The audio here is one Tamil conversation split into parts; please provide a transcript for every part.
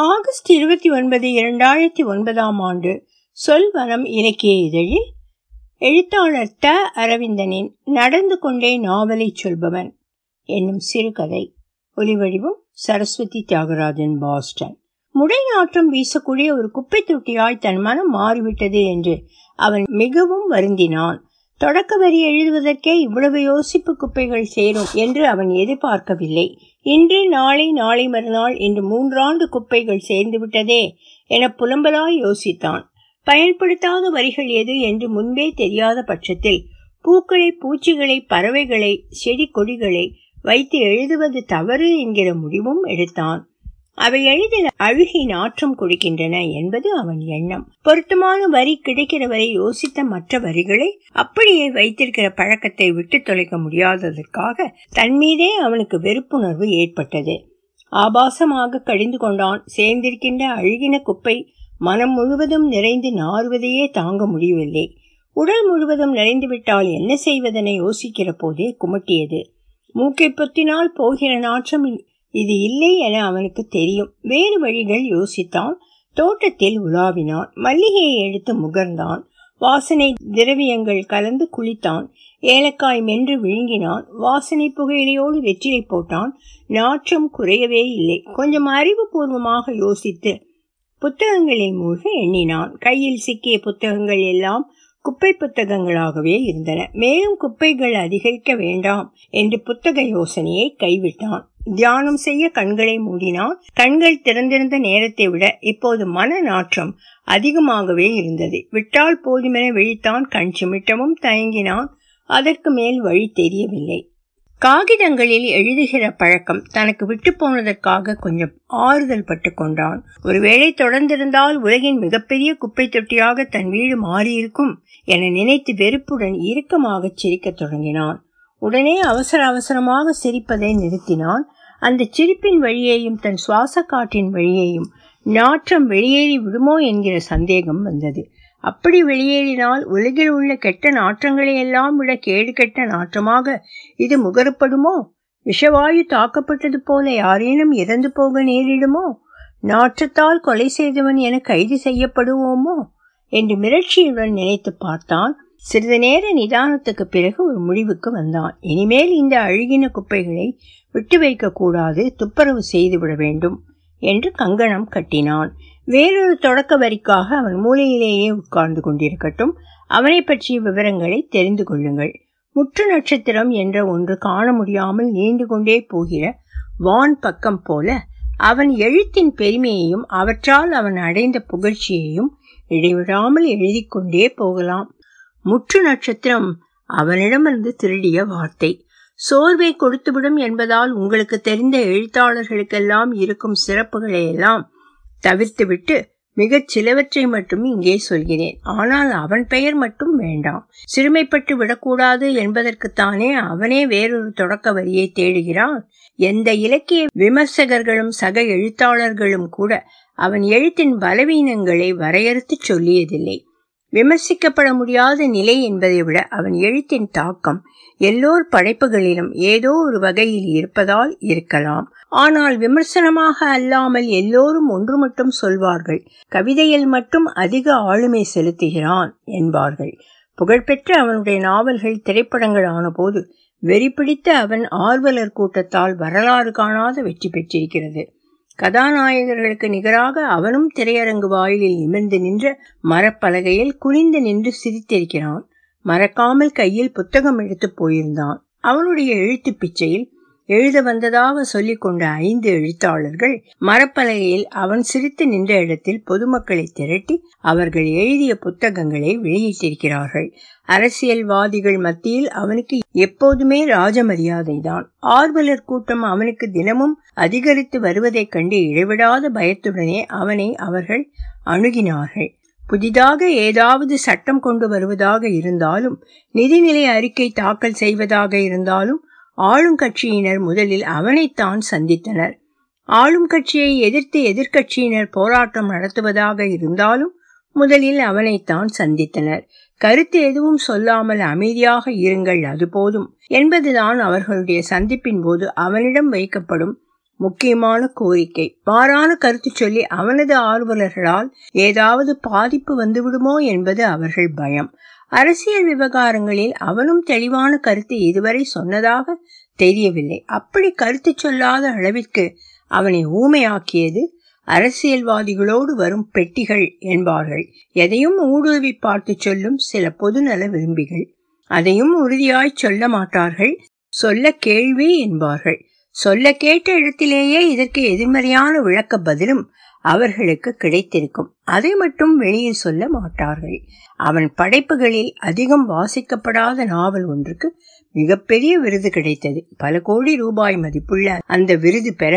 ஆகஸ்ட் இருபத்தி ஒன்பது இரண்டாயிரத்தி ஒன்பதாம் ஆண்டு சொல்வனம் இலக்கிய இதழில் எழுத்தாளர் த அரவிந்தனின் நடந்து கொண்டே நாவலை சொல்பவன் என்னும் சிறுகதை. ஒலிவடிவம் சரஸ்வதி தியாகராஜன் பாஸ்டன். முடை நாற்றம் வீசக்கூடிய ஒரு குப்பை தொட்டியாய் தன் மனம் மாறிவிட்டது என்று அவன் மிகவும் வருந்தினான். தொடக்க வரி எழுதுவதற்கே இவ்வளவு யோசிப்பு குப்பைகள் சேரும் என்று அவன் எதிர்பார்க்கவில்லை. இன்று நாளை நாளை மறுநாள் என்று மூன்றாண்டு குப்பைகள் சேர்ந்து விட்டதே என புலம்பலாய் யோசித்தான். பயன்படுத்தாத வரிகள் எது என்று முன்பே தெரியாத பட்சத்தில் பூக்களை பூச்சிகளை பறவைகளை செடி கொடிகளை வைத்து எழுதுவது தவறு என்கிற முடிவும் எடுத்தான். அவை எளிதில் அழுகி நாற்றம் கொடுக்கின்றன என்பது அவன் எண்ணம். பொருத்தமான வரி கிடைக்கிற வரை யோசித்த மற்ற வரிகளை அப்படியே வைத்திருக்கிற பழக்கத்தை விட்டு தொலைக்க முடியாததற்காக தன்மீதே அவனுக்கு வெறுப்புணர்வு ஏற்பட்டது. ஆபாசமாக கடிந்து கொண்டான். சேர்ந்திருக்கின்ற அழுகின குப்பை மனம் முழுவதும் நிறைந்து நாறுவதையே தாங்க முடியவில்லை. உடல் முழுவதும் நிறைந்துவிட்டால் என்ன செய்வதென யோசிக்கிற போதே குமட்டியது. மூக்கை பொத்தினால் போகிற நாற்றம் இது இல்லை என அவனுக்கு தெரியும். வேறு வழிகள் யோசித்தான். தோட்டத்தில் உலாவினான். மல்லிகையை எடுத்து முகர்ந்தான். வாசனை திரவியங்கள் கலந்து குளித்தான். ஏலக்காய் மென்று விழுங்கினான். வாசனை புகையிலையோடு வெற்றிலை போட்டான். நாற்றம் குறையவே இல்லை. கொஞ்சம் அறிவுபூர்வமாக யோசித்து புத்தகங்களில் மூழ்க எண்ணினான். கையில் சிக்கிய புத்தகங்கள் எல்லாம் குப்பை புத்தகங்களாகவே இருந்தன. மேலும் குப்பைகள் அதிகரிக்க வேண்டாம் என்று புத்தக யோசனையை கைவிட்டான். தியானம் செய்ய கண்களை மூடினான். கண்கள் திறந்திருந்த நேரத்தை விட இப்போது மன நாற்றம் அதிகமாகவே இருந்தது. விட்டால் போதுமென விழித்தான். கண் சிமிட்டமும் தயங்கினான். அதற்கு மேல் வழி தெரியவில்லை. காகிதங்களில் எழுதுகிற பழக்கம் தனக்கு விட்டு போனதற்காக கொஞ்சம் ஆறுதல் பட்டு கொண்டான். ஒருவேளை தொடர்ந்திருந்தால் உலகின் மிகப்பெரிய குப்பை தொட்டியாக தன் வீடு மாறியிருக்கும் என நினைத்து வெறுப்புடன் இறுக்கமாக சிரிக்கத் தொடங்கினான். உடனே அவசர அவசரமாக சிரிப்பதை நிறுத்தினான். அந்த சிரிப்பின் வழியேயும் தன் சுவாச காற்றின் வழியேயும் நாற்றம் வெளியேறி விடுமோ என்கிற சந்தேகம் வந்தது. அப்படி வெளியேறினால் உலகில் உள்ள கெட்ட நாற்றங்களை எல்லாம் விட கேடு கெட்ட நாற்றமாக இது முகரப்படுமோ? விஷவாயு தாக்கப்பட்டது போல யாரேனும் இறந்து போக நேரிடுமோ? நாற்றத்தால் கொலை செய்தவன் என கைது செய்யப்படுவோமோ? என்று மிரட்சியுடன் நினைத்து பார்த்தான் சிறிது நேர நிதானத்துக்கு பிறகு ஒரு முடிவுக்கு வந்தான். இனிமேல் இந்த அழுகின குப்பைகளை விட்டு வைக்க கூடாது துப்புரவு செய்துவிட வேண்டும் என்று கங்கணம் கட்டினான். வேறொரு தொடக்க வரிக்காக அவன் மூலையிலேயே உட்கார்ந்து கொண்டிருக்கட்டும். அவனை பற்றிய விவரங்களை தெரிந்து கொள்ளுங்கள். முற்று நட்சத்திரம் என்ற ஒன்று காண முடியாமல் நீண்டு கொண்டே போகிற வான் பக்கம் போல அவன் எழுத்தின் பெருமையையும் அவற்றால் அவன் அடைந்த புகழ்ச்சியையும் இடைவிடாமல் எழுதி கொண்டே போகலாம். முற்று நட்சத்திரம் அவனிடமிருந்து திருடிய வார்த்தை. சோர்வை கொடுத்துவிடும் என்பதால் உங்களுக்கு தெரிந்த எழுத்தாளர்களுக்கெல்லாம் இருக்கும் சிறப்புகளை எல்லாம் தவிர்த்துவிட்டு மிகச் சிலவற்றை மட்டும் இங்கே சொல்கிறேன். ஆனால் அவன் பெயர் மட்டும் வேண்டாம். சிறுமைப்பட்டு விடக்கூடாது என்பதற்குத்தானே அவனே வேறொரு தொடக்க வரியை தேடுகிறான். எந்த இலக்கிய விமர்சகர்களும் சக எழுத்தாளர்களும் கூட அவன் எழுத்தின் பலவீனங்களை வரையறுத்து சொல்லியதில்லை. விமர்சிக்கப்பட முடியாத நிலை என்பதை விட அவன் எழுத்தின் தாக்கம் எல்லோர் படைப்புகளிலும் ஏதோ ஒரு வகையில் இருப்பதால் இருக்கலாம். ஆனால் விமர்சனமாக அல்லாமல் எல்லோரும் ஒன்று மட்டும் சொல்வார்கள் கவிதையில் மட்டும் அதிக ஆளுமை செலுத்துகிறான் என்பார்கள். புகழ்பெற்ற அவனுடைய நாவல்கள் திரைப்படங்கள் ஆனபோது வெறி பிடித்த அவன் ஆர்வலர் கூட்டத்தால் வரலாறு காணாத வெற்றி பெற்றிருக்கிறது. கதாநாயகர்களுக்கு நிகராக அவனும் திரையரங்கு வாயிலில் நிமிர்ந்து நின்ற மரப்பலகையில் குனிந்து நின்று சிரித்திருக்கிறான். மறக்காமல் கையில் புத்தகம் எடுத்து போயிருந்தான். அவனுடைய எழுத்து பிச்சையில் எழுத வந்ததாக சொல்லிக் கொண்ட ஐந்து எழுத்தாளர்கள் மரப்பலகையில் அவன் சிரித்து நின்ற இடத்தில் பொதுமக்களை திரட்டி அவர்கள் எழுதிய புத்தகங்களை வெளியிட்டிருக்கிறார்கள். அரசியல்வாதிகள் மத்தியில் அவனுக்கு எப்போதுமே ராஜமரியாதைதான். ஆர்வலர் கூட்டம் அவனுக்கு தினமும் அதிகரித்து வருவதைக் கண்டு இடைவிடாத பயத்துடனே அவனை அவர்கள் அணுகினார்கள். புதிதாக ஏதாவது சட்டம் கொண்டு வருவதாக இருந்தாலும் நிதிநிலை அறிக்கை தாக்கல் செய்வதாக இருந்தாலும் ஆளும் கட்சியினர் முதலில் அவனைத்தான் சந்தித்தனர். ஆளும் கட்சியை எதிர்த்து எதிர்க்கட்சியினர் போராட்டம் நடத்துவதாக இருந்தாலும் முதலில் அவனைத்தான் சந்தித்தனர். கருத்து எதுவும் சொல்லாமல் அமைதியாக இருங்கள் அது போதும் என்பதுதான் அவர்களுடைய சந்திப்பின் போது அவனிடம் வைக்கப்படும் முக்கியமான கோரிக்கை. மாறான கருத்து சொல்லி அவனது ஆர்வலர்களால் ஏதாவது பாதிப்பு வந்துவிடுமோ என்பது அவர்கள் பயம். அரசியல் விவகாரங்களில் அவனும் தெளிவான கருத்து இதுவரை சொன்னதாக தெரியவில்லை. அப்படி கருத்து சொல்லாத அளவிற்கு அவனை ஊமையாக்கியது அரசியல்வாதிகளோடு வரும் பெட்டிகள் என்பார்கள். எதையும் ஊடுருவி பார்த்து சொல்லும் சில பொதுநல விரும்பிகள் அதையும் உறுதியாய் சொல்ல மாட்டார்கள். சொல்ல கேள்வி என்பார்கள். சொல்ல கேட்ட இடத்திலேயே இதற்கு எதிர்மறையான விளக்க பதிலும் அவர்களுக்கு கிடைத்திருக்கும். அதை மட்டும் வெளியில் சொல்ல மாட்டார்கள். அவன் படைப்புகளில் அதிகம் வாசிக்கப்படாத நாவல் ஒன்றுக்கு மிகப்பெரிய விருது கிடைத்தது. பல கோடி ரூபாய் மதிப்புள்ள அந்த விருது பெற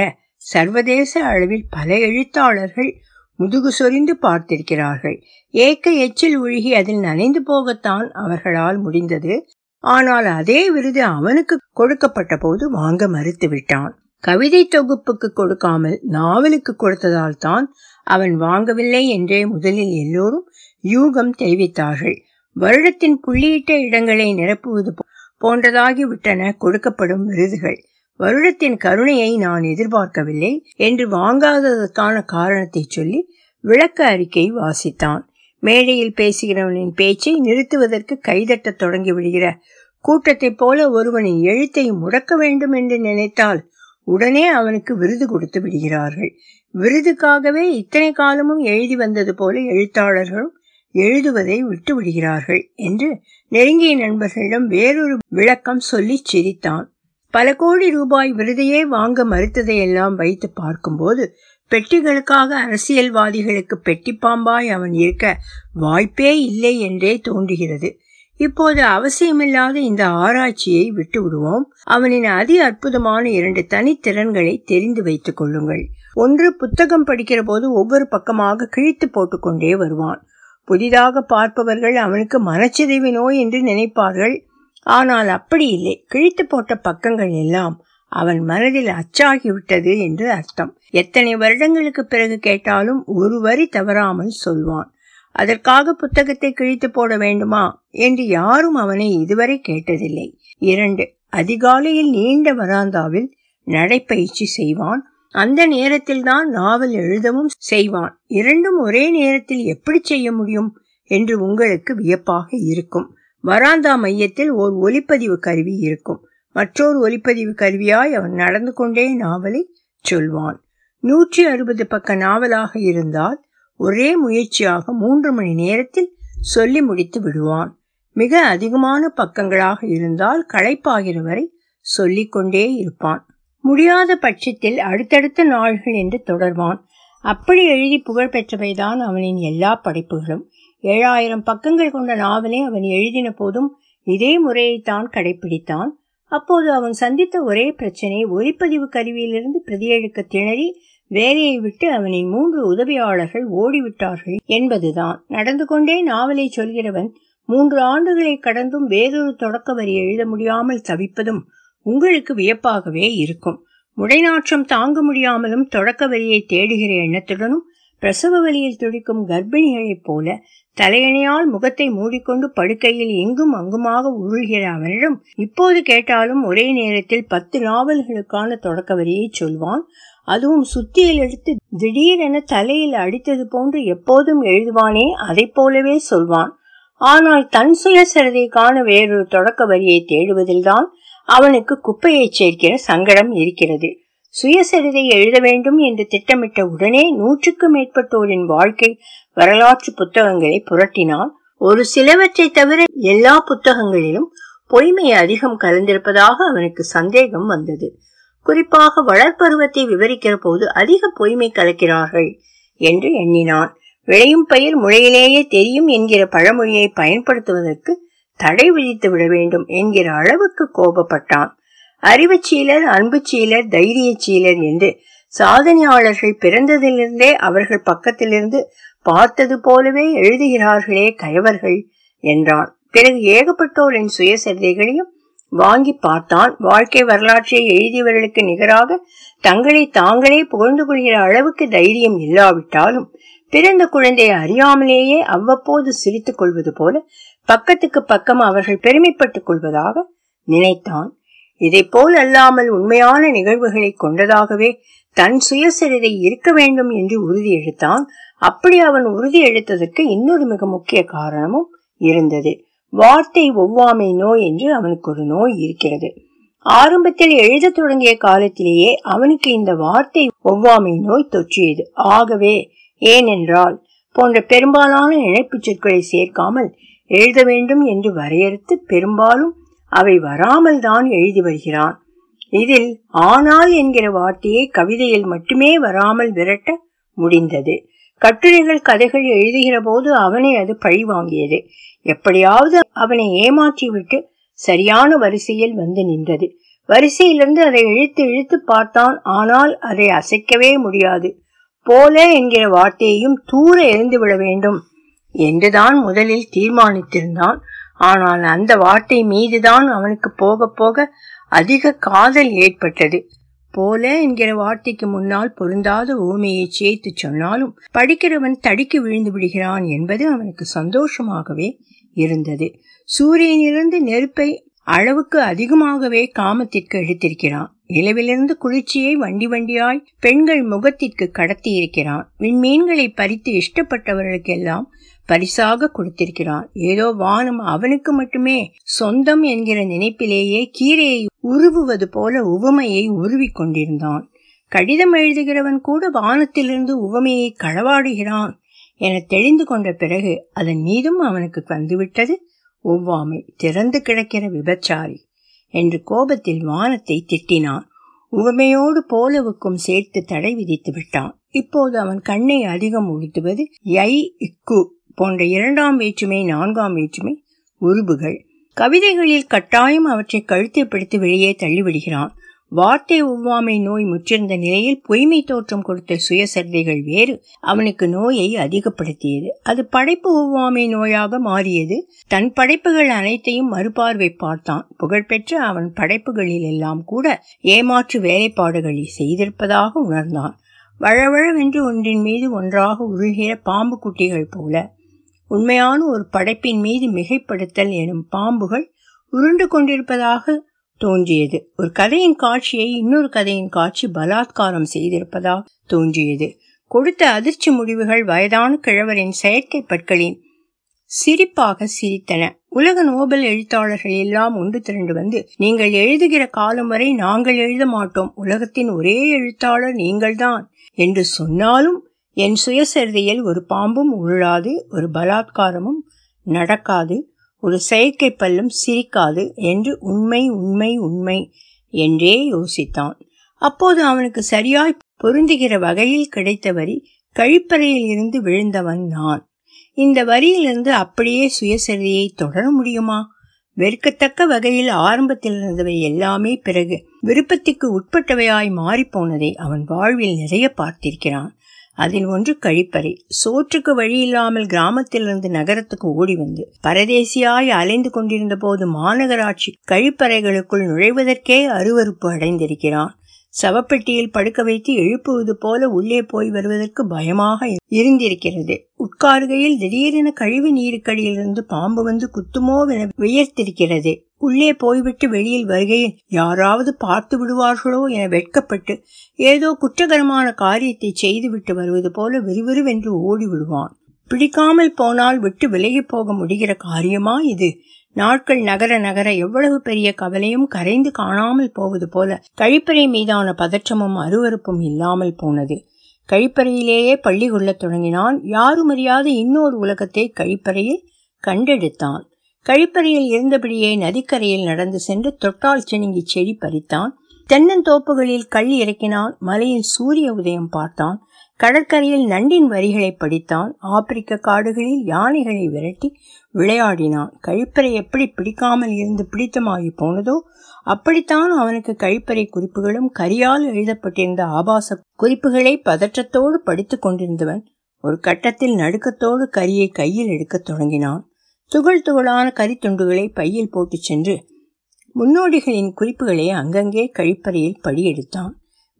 சர்வதேச அளவில் பல எழுத்தாளர்கள் முதுகு சொரிந்து பார்த்திருக்கிறார்கள். ஏக்க எச்சில் ஒழுகி அதில் நனைந்து போகத்தான் அவர்களால் முடிந்தது. ஆனால் அதே விருது அவனுக்கு கொடுக்கப்பட்ட போது வாங்க மறுத்து விட்டான் கவிதை தொகுப்புக்கு கொடுக்காமல் நாவலுக்கு கொடுத்ததால் தான் அவன் வாங்கவில்லை என்றே முதலில் எல்லோரும் யூகம் தெரிவித்தார்கள். வருடத்தின் புள்ளியிட்ட இடங்களை நிரப்புவது போன்றதாகி விட்டன கொடுக்கப்படும் விருதுகள். வருடத்தின் கருணையை நான் எதிர்பார்க்கவில்லை என்று வாங்காததற்கான காரணத்தை சொல்லி விளக்க அறிக்கை வாசித்தான். மேடையில் பேசுகிறவனின் பேச்சை நிறுத்துவதற்கு கைதட்ட தொடங்கி விடுகிற கூட்டத்தைப் போல ஒருவனின் எழுத்தை முடக்க வேண்டும் என்று நினைத்தால் உடனே அவனுக்கு விருது கொடுத்து விடுகிறார்கள். விருதுக்காகவே இத்தனை காலமும் எழுதி வந்தது போல எழுத்தாளர்களும் எழுதுவதை விட்டு விடுகிறார்கள் என்று நெருங்கிய நண்பர்களிடம் வேறொரு விளக்கம் சொல்லி சிரித்தான். பல கோடி ரூபாய் விருதையே வாங்க மறுத்ததையெல்லாம் வைத்து பார்க்கும்போது பெட்டிகளுக்காக அரசியல்வாதிகளுக்கு பெட்டி பாம்பாய் அவன் இருக்க வாய்ப்பே இல்லை என்றே தோன்றுகிறது. இப்போது அவசியமில்லாத இந்த ஆராய்ச்சியை விட்டுவிடுவோம். அவனின் அதி அற்புதமான இரண்டு தனித்திறன்களை தெரிந்து வைத்துக் கொள்ளுங்கள். ஒன்று புத்தகம் படிக்கிற போது ஒவ்வொரு பக்கமாக கிழித்து போட்டுக்கொண்டே வருவான். புதிதாக பார்ப்பவர்கள் அவனுக்கு மனச்சிதைவு நோய் என்று நினைப்பார்கள். ஆனால் அப்படி இல்லை. கிழித்து போட்ட பக்கங்கள் எல்லாம் அவன் மனதில் அச்சாகிவிட்டது என்று அர்த்தம். எத்தனை வருடங்களுக்கு பிறகு கேட்டாலும் ஒரு வரி தவறாமல் சொல்வான். அதற்காக புத்தகத்தை கிழித்து போட வேண்டுமா என்று யாரும் அவனை இதுவரை கேட்டதில்லை. இரண்டு அதிகாலையில் நீண்ட வராந்தாவில் நடைப்பயிற்சி செய்வான். அந்த நேரத்தில் தான் நாவல் எழுதவும் செய்வான். இரண்டும் ஒரே நேரத்தில் எப்படி செய்ய முடியும் என்று உங்களுக்கு வியப்பாக இருக்கும். வராந்தா மையத்தில் ஓர் ஒலிப்பதிவு கருவி இருக்கும். மற்றொரு ஒலிப்பதிவு கருவியாய் அவன் நடந்து கொண்டே நாவலை சொல்வான். நூற்றி அறுபது பக்க நாவலாக இருந்தால் ஒரே முயற்சியாக மூன்று மணி நேரத்தில் சொல்லி முடித்து விடுவான். மிக அதிகமான பக்கங்களாக இருந்தால் களைப்பாகிற வரை சொல்லிக்கொண்டே இருப்பான். முடியாத பட்சத்தில் அடுத்தடுத்த நாள்கள் என்று தொடர்வான். அப்படி எழுதி புகழ் பெற்றவைதான் அவனின் எல்லா படைப்புகளும். ஏழாயிரம் பக்கங்கள் கொண்ட நாவலை அவன் எழுதின போதும் இதே முறையைத்தான் கடைபிடித்தான் அப்போது அவன் சந்தித்த ஒரே பிரச்சனை ஒலிப்பதிவு கருவியிலிருந்து பிரதியெழுக்க திணறி வேலையை விட்டு அவனின் மூன்று உதவியாளர்கள் ஓடிவிட்டார்கள் என்பதுதான். நடந்து கொண்டே நாவலை சொல்கிறவன் மூன்று ஆண்டுகளை கடந்தும் வேறொரு தொடக்க வரி எழுத முடியாமல் தவிப்பதும் உங்களுக்கு வியப்பாகவே இருக்கும். முடைநாற்றம் தாங்க முடியாமலும் தொடக்க வரியை தேடுகிற எண்ணத்துடனும் பிரசவ வலியில் துடிக்கும் கர்ப்பிணிகளைப் போல தலையணையால் முகத்தை மூடிக்கொண்டு படுக்கையில் எங்கும் அங்குமாக உருள்கிற அவனிடம் இப்போது கேட்டாலும் ஒரே நேரத்தில் பத்து நாவல்களுக்கான தொடக்க வரியை சொல்வான். அதுவும் சுத்தியில் எடுத்து திடீரென தலையில் அடித்தது போன்று எப்போதும் எழுதுவானே அதை போலவே சொல்வான். ஆனால் தன் சுயசரிதைக்கான வேறொரு தொடக்க வரியை தேடுவதில்தான் அவனுக்கு குப்பையை சேர்க்கிற சங்கடம் இருக்கிறது. சுயசரிதை எழுத வேண்டும் என்று திட்டமிட்ட உடனே நூற்றுக்கு மேற்பட்டோரின் வாழ்க்கை வரலாற்று புத்தகங்களை புரட்டினான். ஒரு சிலவற்றை தவிர எல்லா புத்தகங்களிலும் பொய்மை அதிகம் கலந்திருப்பதாக அவனுக்கு சந்தேகம் வந்தது. குறிப்பாக வளர்ப்பருவத்தை விவரிக்கிற போது அதிக பொய்மை கலக்கிறார்கள் என்று எண்ணினான். விளையும் பயிர் முளையிலேயே தெரியும் என்கிற பழமொழியை பயன்படுத்துவதற்கு தடை விதித்து விட வேண்டும் என்கிற அளவுக்கு கோபப்பட்டான். அறிவு சீலர் அன்பு சீலர் தைரிய சீலர் என்று சாதனையாளர்கள் பிறந்ததிலிருந்தே அவர்கள் பக்கத்திலிருந்து பார்த்தது போலவே எழுதுகிறார்களே கயவர்கள் என்றான். பிறகு ஏகப்பட்டோரின் சுயசரிதைகளையும் வாங்கி பார்த்தான். வாழ்க்கை வரலாற்றை எழுதியவர்களுக்கு நிகராக தங்களை தாங்களே புகழ்ந்து கொள்கிற அளவுக்கு தைரியம் இல்லாவிட்டாலும் பிறந்த குழந்தையை அறியாமலேயே அவ்வப்போது சிரித்துக் கொள்வது போல பக்கத்துக்கு பக்கம் அவர்கள் பெருமைப்பட்டுக் கொள்வதாக நினைத்தான். இதை போல் அல்லாமல் உண்மையான நிகழ்வுகளை கொண்டதாகவே தன் சுயசரிதை இருக்க வேண்டும் என்று உறுதி எடுத்தான். அப்படி அவன் உறுதி எடுத்ததற்கு இன்னொரு மிக முக்கிய காரணமும் இருந்தது. வார்த்தை ஒவ்வாமை நோய் என்று அவனுக்கு ஒரு நோய் இருக்கிறது. ஆரம்பத்தில் எழுத தொடங்கிய காலத்திலேயே அவனுக்கு இந்த வார்த்தை ஒவ்வாமை நோய் தொற்றியது. ஆகவே ஏனென்றால் போன்ற பெரும்பாலான இணைப்பு சொற்களை சேர்க்காமல் எழுத வேண்டும் என்று வரையறுத்து பெரும்பாலும் அவை வராமல் தான் எழுதி வருகிறான். இதில் ஆனால் என்கிற வார்த்தையை கவிதையில் மட்டுமே வராமல் விரட்ட முடிந்தது. கட்டுரைகள் கதைகள் எழுதுகிற போது அவனை அது பழி வாங்கியது. எப்படியாவது அவனை ஏமாற்றிவிட்டு சரியான வரிசையில் வந்து நின்றது. வரிசையிலிருந்து அதை இழுத்து இழுத்து பார்த்தான். ஆனால் அதை அசைக்கவே முடியாது. போல என்கிற வார்த்தையையும் தூர எரிந்து விட வேண்டும் என்றுதான் முதலில் தீர்மானித்திருந்தான். ஆனால் அந்த வார்த்தை மீதுதான் அவனுக்கு போக போக அதிக காதல் ஏற்பட்டது. போல என்கிற வார்த்தைக்கு முன்னால் பொருந்தாத ஊமையை சேர்த்து சொன்னாலும் படிக்கிறவன் தடுக்கி விழுந்து விடுகிறான் என்பது அவனுக்கு சந்தோஷமாகவே இருந்தது. சூரியனிலிருந்து நெருப்பை அளவுக்கு அதிகமாகவே காமத்திற்கு எடுத்திருக்கிறான். நிலவிலிருந்து குளிர்ச்சியை வண்டி வண்டியாய் பெண்கள் முகத்திற்கு கடத்தி இருக்கிறான் விண்மீன்களை பறித்து இஷ்டப்பட்டவர்களுக்கெல்லாம் பரிசாக கொடுத்திருக்கிறான். ஏதோ வானம் அவனுக்கு மட்டுமே சொந்தம் என்கிற நினைப்பிலேயே கீரையை உருவுவது போல உவமையை உருவி கொண்டிருந்தான். கடிதம் எழுதுகிறவன் கூட வானத்திலிருந்து உவமையை களவாடுகிறான் என தெளிந்து கொண்ட பிறகு அதன் மீதும் அவனுக்கு வந்துவிட்டது. ஒவ்வாமை திறந்து கிடக்கிற விபச்சாரி. என்று கோபத்தில் வானத்தை திட்டினான். உவமையோடு போலவுக்கும் சேர்த்து தடை விதித்து விட்டான். இப்போது அவன் கண்ணை அதிகம் உழுத்துவது யை இக்கு போன்ற இரண்டாம் வேற்றுமை நான்காம் வேற்றுமை உருபுகள். கவிதைகளில் கட்டாயம் அவற்றை கழுத்தை பிடித்து வெளியே தள்ளிவிடுகிறான். வார்த்தை ஒவ்வாமை நோய் முற்றிருந்த நிலையில் பொய்மை தோற்றம் கொடுத்த சுயசரிதைகள் வேறு. அவனுக்கு நோயை அதிகப்படுத்தியது. அது படைப்பு ஒவ்வாமை நோயாக மாறியது. தன் படைப்புகள் அனைத்தையும் மறுபார்வை பார்த்தான். புகழ்பெற்ற அவன் படைப்புகளில் எல்லாம் கூட ஏமாற்று வேலைப்பாடுகளை செய்திருப்பதாக உணர்ந்தான். வழவழவென்று ஒன்றின் மீது ஒன்றாக உருகிற பாம்பு குட்டிகள் போல. உண்மையான ஒரு படைப்பின் மீது மிகைப்படுத்தல் எனும் பாம்புகள் உருண்டு கொண்டிருப்பதாக தோன்றியது. ஒரு கதையின் காட்சியை இன்னொரு கதையின் காட்சி பலாத்காரம் செய்திருப்பதா தோன்றியது. கொடுத்த அதிர்ச்சி முடிவுகள் வயதான கிழவரின் செயற்கை பற்களின் சிரிப்பாக சிரித்தன. உலக நோபல் எழுத்தாளர்கள் எல்லாம் ஒன்று திரண்டு வந்து நீங்கள் எழுதுகிற காலம் வரை நாங்கள் எழுத மாட்டோம். உலகத்தின் ஒரே எழுத்தாளர் நீங்கள்தான். என்று சொன்னாலும் என் சுயசரிதையில் ஒரு பாம்பும் உருளாது ஒரு பலாத்காரமும் நடக்காது. ஒரு செயற்கை பல்லும் சிரிக்காது என்று உண்மை உண்மை உண்மை என்றே யோசித்தான். அப்போது அவனுக்கு சரியாய் பொருந்துகிற வகையில் கிடைத்த வரி கழிப்பறையில் இருந்து விழுந்தவன் நான். இந்த வரியிலிருந்து அப்படியே சுயசரியை தொடர முடியுமா? வெறுக்கத்தக்க வகையில் ஆரம்பத்தில் இருந்தவை எல்லாமே பிறகு விருப்பத்துக்கு உட்பட்டவையாய் மாறிப்போனதை அவன் வாழ்வில் நிறைய பார்த்திருக்கிறான். அதில் ஒன்று கழிப்பறை. சோற்றுக்கு வழியில்லாமல் கிராமத்திலிருந்து நகரத்துக்கு ஓடி வந்து பரதேசியாய் அலைந்து கொண்டிருந்த போது மாநகராட்சி கழிப்பறைகளுக்குள் நுழைவதற்கே அருவறுப்பு அடைந்திருக்கிறான். சவப்பெட்டியில் படுக்க வைத்து எழுப்புவது போல உள்ளே போய் வருவதற்கு பயமாக இருந்திருக்கிறது. உட்காருகையில் திடீரென கழிவு நீருக்கடியிலிருந்து பாம்பு வந்து குத்துமோவென வியர்த்திருக்கிறது. உள்ளே போய்விட்டு வெளியில் வருகையில் யாராவது பார்த்து விடுவார்களோ என வெட்கப்பட்டு ஏதோ குற்றகரமான காரியத்தை செய்துவிட்டு வருவது போல விறுவிறுவென்று ஓடி விடுவான் பிடிக்காமல் போனால் விட்டு விலகி போக முடிகிற காரியமா இது? நாட்கள் நகர நகர எவ்வளவு பெரிய கவலையும் கரைந்து காணாமல் போவது போல கழிப்பறை மீதான பதற்றமும் அருவறுப்பும் இல்லாமல் போனது. கழிப்பறையிலேயே பள்ளி கொள்ளத் தொடங்கினான். யாரும் அறியாத இன்னொரு உலகத்தை கழிப்பறையில் கண்டெடுத்தான். கழிப்பறையில் இருந்தபடியே நதிக்கரையில் நடந்து சென்று தொட்டால் சினுங்கி செடி பறித்தான். தென்னந்தோப்புகளில் கல் இறக்கினான். மலையில் சூரிய உதயம் பார்த்தான். கடற்கரையில் நண்டின் வரிகளை படித்தான். ஆப்பிரிக்க காடுகளில் யானைகளை விரட்டி விளையாடினான். கழிப்பறை எப்படி பிடிக்காமல் இருந்து பிடித்தமாகி போனதோ அப்படித்தான் அவனுக்கு கழிப்பறை குறிப்புகளும் கரியால் எழுதப்பட்டிருந்த ஆபாச குறிப்புகளை பதற்றத்தோடு படித்துக் கொண்டிருந்தவன் ஒரு கட்டத்தில் நடுக்கத்தோடு கரியை கையில் எடுக்கத் தொடங்கினான். துகள் துகளான கரித்துண்டுகளை பையில் போட்டு சென்று முன்னோடிகளின் குறிப்புகளை அங்கங்கே கழிப்பறையில் படியெடுத்தான்.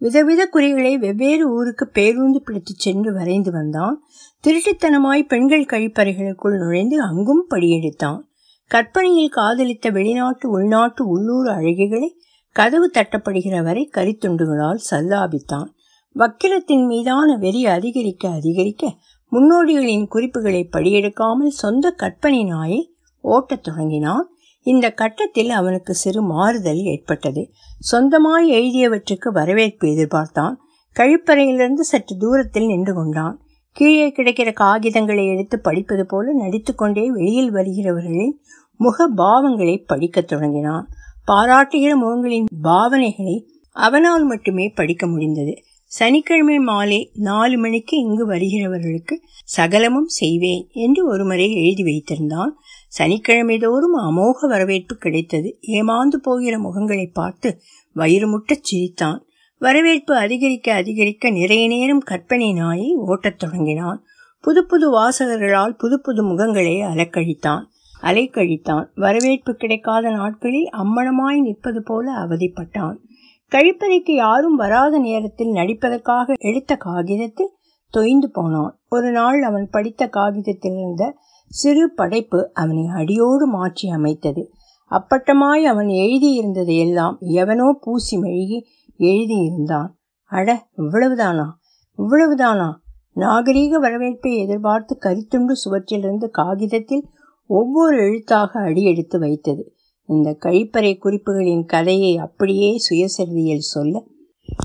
விதவித குறிகளை வெவ்வேறு ஊருக்கு பேருந்து பிடித்துச் சென்று வரைந்து வந்தான். திருட்டுத்தனமாய் பெண்கள் கழிப்பறைகளுக்குள் நுழைந்து அங்கும் படியெடுத்தான். கற்பனையில் காதலித்த வெளிநாட்டு உள்நாட்டு உள்ளூர் அழகிகளை கதவு தட்டப்படுகிற வரை கரித்துண்டுகளால் சல்லாபித்தான். வக்கிரத்தின் மீதான வெறி அதிகரிக்க அதிகரிக்க முன்னோடிகளின் குறிப்புகளை படியெடுக்காமல் சொந்த கற்பனை நாயை ஓட்டத் தொடங்கினான். இந்த கட்டத்தில் அவனுக்கு சிறு மாறுதல் ஏற்பட்டது. சொந்தமாய் எழுதியவற்றுக்கு வரவேற்பு எதிர்பார்த்தான். கழிப்பறையிலிருந்து சற்று தூரத்தில் நின்று கொண்டான். கீழே கிடைக்கிற காகிதங்களை எடுத்து படிப்பது போல நடித்துக்கொண்டே வெளியில் வருகிறவர்களின் முக பாவங்களை படிக்கத் தொடங்கினான். பாராட்டுகிற முகங்களின் பாவனைகளை அவனால் மட்டுமே படிக்க முடிந்தது. சனிக்கிழமை மாலை நாலு மணிக்கு இங்கு வருகிறவர்களுக்கு சகலமும் செய்வேன் என்று ஒருமுறை எழுதி வைத்திருந்தான். சனிக்கிழமை தோறும் அமோக வரவேற்பு கிடைத்தது. ஏமாந்து போகிற முகங்களை பார்த்து வயிறு முட்டச் சிரித்தான். வரவேற்பு அதிகரிக்க அதிகரிக்க நிறைய நேரம் கற்பனை நாயை ஓட்டத் தொடங்கினான். புது புது வாசகர்களால் புது புது முகங்களை அலக்கழித்தான். அலைக்கழித்தான். வரவேற்பு கிடைக்காத நாட்களில் அம்மணமாய் நிற்பது போல அவதிப்பட்டான். கழிப்பறைக்கு யாரும் வராத நேரத்தில் நடிப்பதற்காக எடுத்த காகிதத்தில் தொய்ந்து போனான். ஒரு நாள் அவன் படித்த காகிதத்தில் இருந்த சிறு படைப்பு அவனை அடியோடு மாற்றி அமைத்தது. அப்பட்டமாய் அவன் எழுதியிருந்ததையெல்லாம் எவனோ பூசி மெழுகி எழுதியிருந்தான். அட இவ்வளவுதானா? இவ்வளவுதானா? நாகரீக வரவேற்பை எதிர்பார்த்து கரித்துண்டு சுவற்றிலிருந்து காகிதத்தில் ஒவ்வொரு எழுத்தாக அடியெடுத்து வைத்தது. இந்த கழிப்பறை குறிப்புகளின் கதையை அப்படியே சுயசரிதையில் சொல்ல.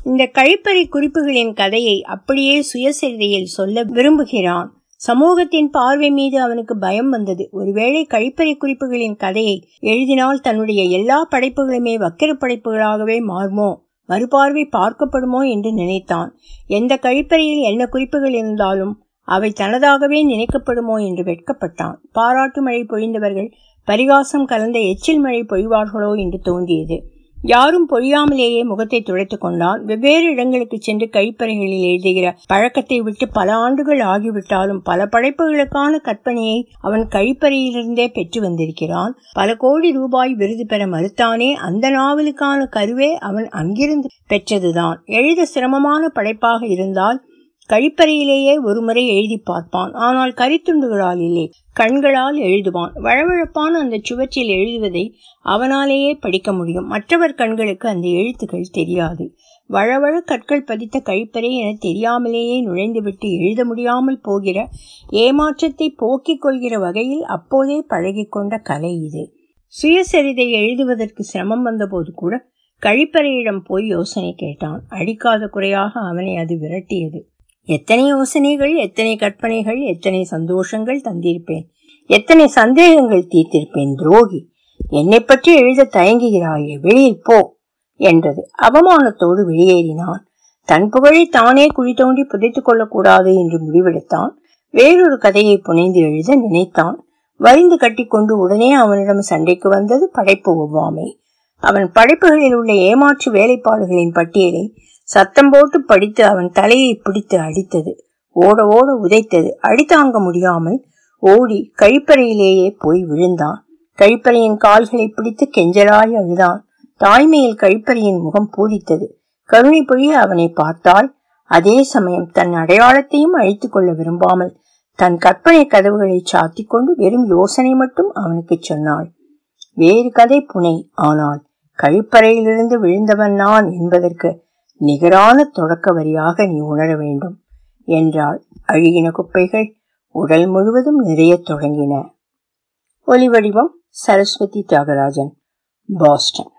இந்த கழிப்பறை குறிப்புகளின் கதையை அப்படியே சுயசரிதையில் சொல்ல விரும்புகிறான். சமூகத்தின் பார்வை மீது அவனுக்கு பயம் வந்தது. ஒருவேளை கழிப்பறை குறிப்புகளின் கதையை எழுதினால் தன்னுடைய எல்லா படைப்புகளுமே வக்கிர படைப்புகளாகவே மாறுமோ? மறுபார்வை பார்க்கப்படுமோ என்று நினைத்தான். எந்த கழிப்பறையில் என்ன குறிப்புகள் இருந்தாலும் அவை தனதாகவே நினைக்கப்படுமோ என்று வெட்கப்பட்டான். பாராட்டு மழை பொழிந்தவர்கள் பரிகாசம் கலந்த எச்சில் மழை பொழிவார்களோ என்று தோன்றியது. யாரும் பொழியாமலேயே முகத்தை துடைத்துக் கொண்டான். வெவ்வேறு இடங்களுக்கு சென்று கழிப்பறைகளில் எழுதுகிற பழக்கத்தை விட்டு பல ஆண்டுகள் ஆகிவிட்டாலும் பல படைப்புகளுக்கான கற்பனையை அவன் கழிப்பறையிலிருந்தே பெற்று வந்திருக்கிறான். பல கோடி ரூபாய் விருது பெற மறுத்தானே அந்த நாவலுக்கான கருவே அவன் அங்கிருந்து பெற்றதுதான். எழுத சிரமமான படைப்பாக இருந்தால் கழிப்பறையிலேயே ஒருமுறை எழுதி பார்ப்பான். ஆனால் கரித்துண்டுகளால் இல்லை கண்களால் எழுதுவான். வழவழப்பான அந்த சுவற்றில் எழுதுவதை அவனாலேயே படிக்க முடியும். மற்றவர் கண்களுக்கு அந்த எழுத்துக்கள் தெரியாது. வழவழ கற்கள் பதித்த கழிப்பறை என தெரியாமலேயே நுழைந்துவிட்டு எழுத முடியாமல் போகிற ஏமாற்றத்தை போக்கிக் கொள்கிற வகையில் அப்போதே பழகிக்கொண்ட கலை இது. சுயசரிதை எழுதுவதற்கு சிரமம் வந்தபோது கூட கழிப்பறையிடம் போய் யோசனை கேட்டான். அடிக்காத குறையாக அவனை அது விரட்டியது. எத்தனை யோசனைகள் எத்தனை கற்பனைகள் எத்தனை சந்தோஷங்கள் தந்திருப்பேன்? எத்தனை சந்தேகங்கள் தீர்த்திருப்பேன் துரோகி? என்னை பற்றி எழுத தயங்குகிறாயே வெளியில் போ என்றது. அவமானத்தோடு வெளியேறினான். தன் புகழை தானே குழி தோண்டி புதைத்துக் கொள்ளக்கூடாது என்று முடிவெடுத்தான். வேறொரு கதையை புனைந்து எழுத நினைத்தான். வரிந்து கட்டிக்கொண்டு உடனே அவனிடம் சண்டைக்கு வந்தது படைப்பு ஒவ்வாமை. அவன் படைப்புகளில் உள்ள ஏமாற்று வேலைப்பாடுகளின் பட்டியலை சத்தம் போட்டு படித்து அவன் தலையை பிடித்து அடித்தது. ஓட ஓட உதைத்தது. அடித்தாங்க முடியாமல் ஓடி கழிப்பறையிலேயே போய் விழுந்தான். கழிப்பறையின் கால்களை பிடித்து கெஞ்சலாய் அழுதான். தாய்மையில் கழிப்பறையின் முகம் பூரித்தது. கருணை பொழிய அவனை பார்த்தாள் அதே சமயம் தன் அடையாளத்தையும் அழித்துக் கொள்ள விரும்பாமல் தன் கற்பனை கதவுகளை சாத்திக் கொண்டு வெறும் யோசனை மட்டும் அவனுக்கு சொன்னாள். வேறு கதை புனை. ஆனால் கழிப்பறையிலிருந்து விழுந்தவன் நான் என்பதற்கு நிகரான தொடக்க வரியாக நீ உணர வேண்டும் என்றால் அழுகின குப்பைகள் உடல் முழுவதும் நிறையத் தொடங்கின. ஒலி வடிவம் சரஸ்வதி தியாகராஜன் பாஸ்டன்.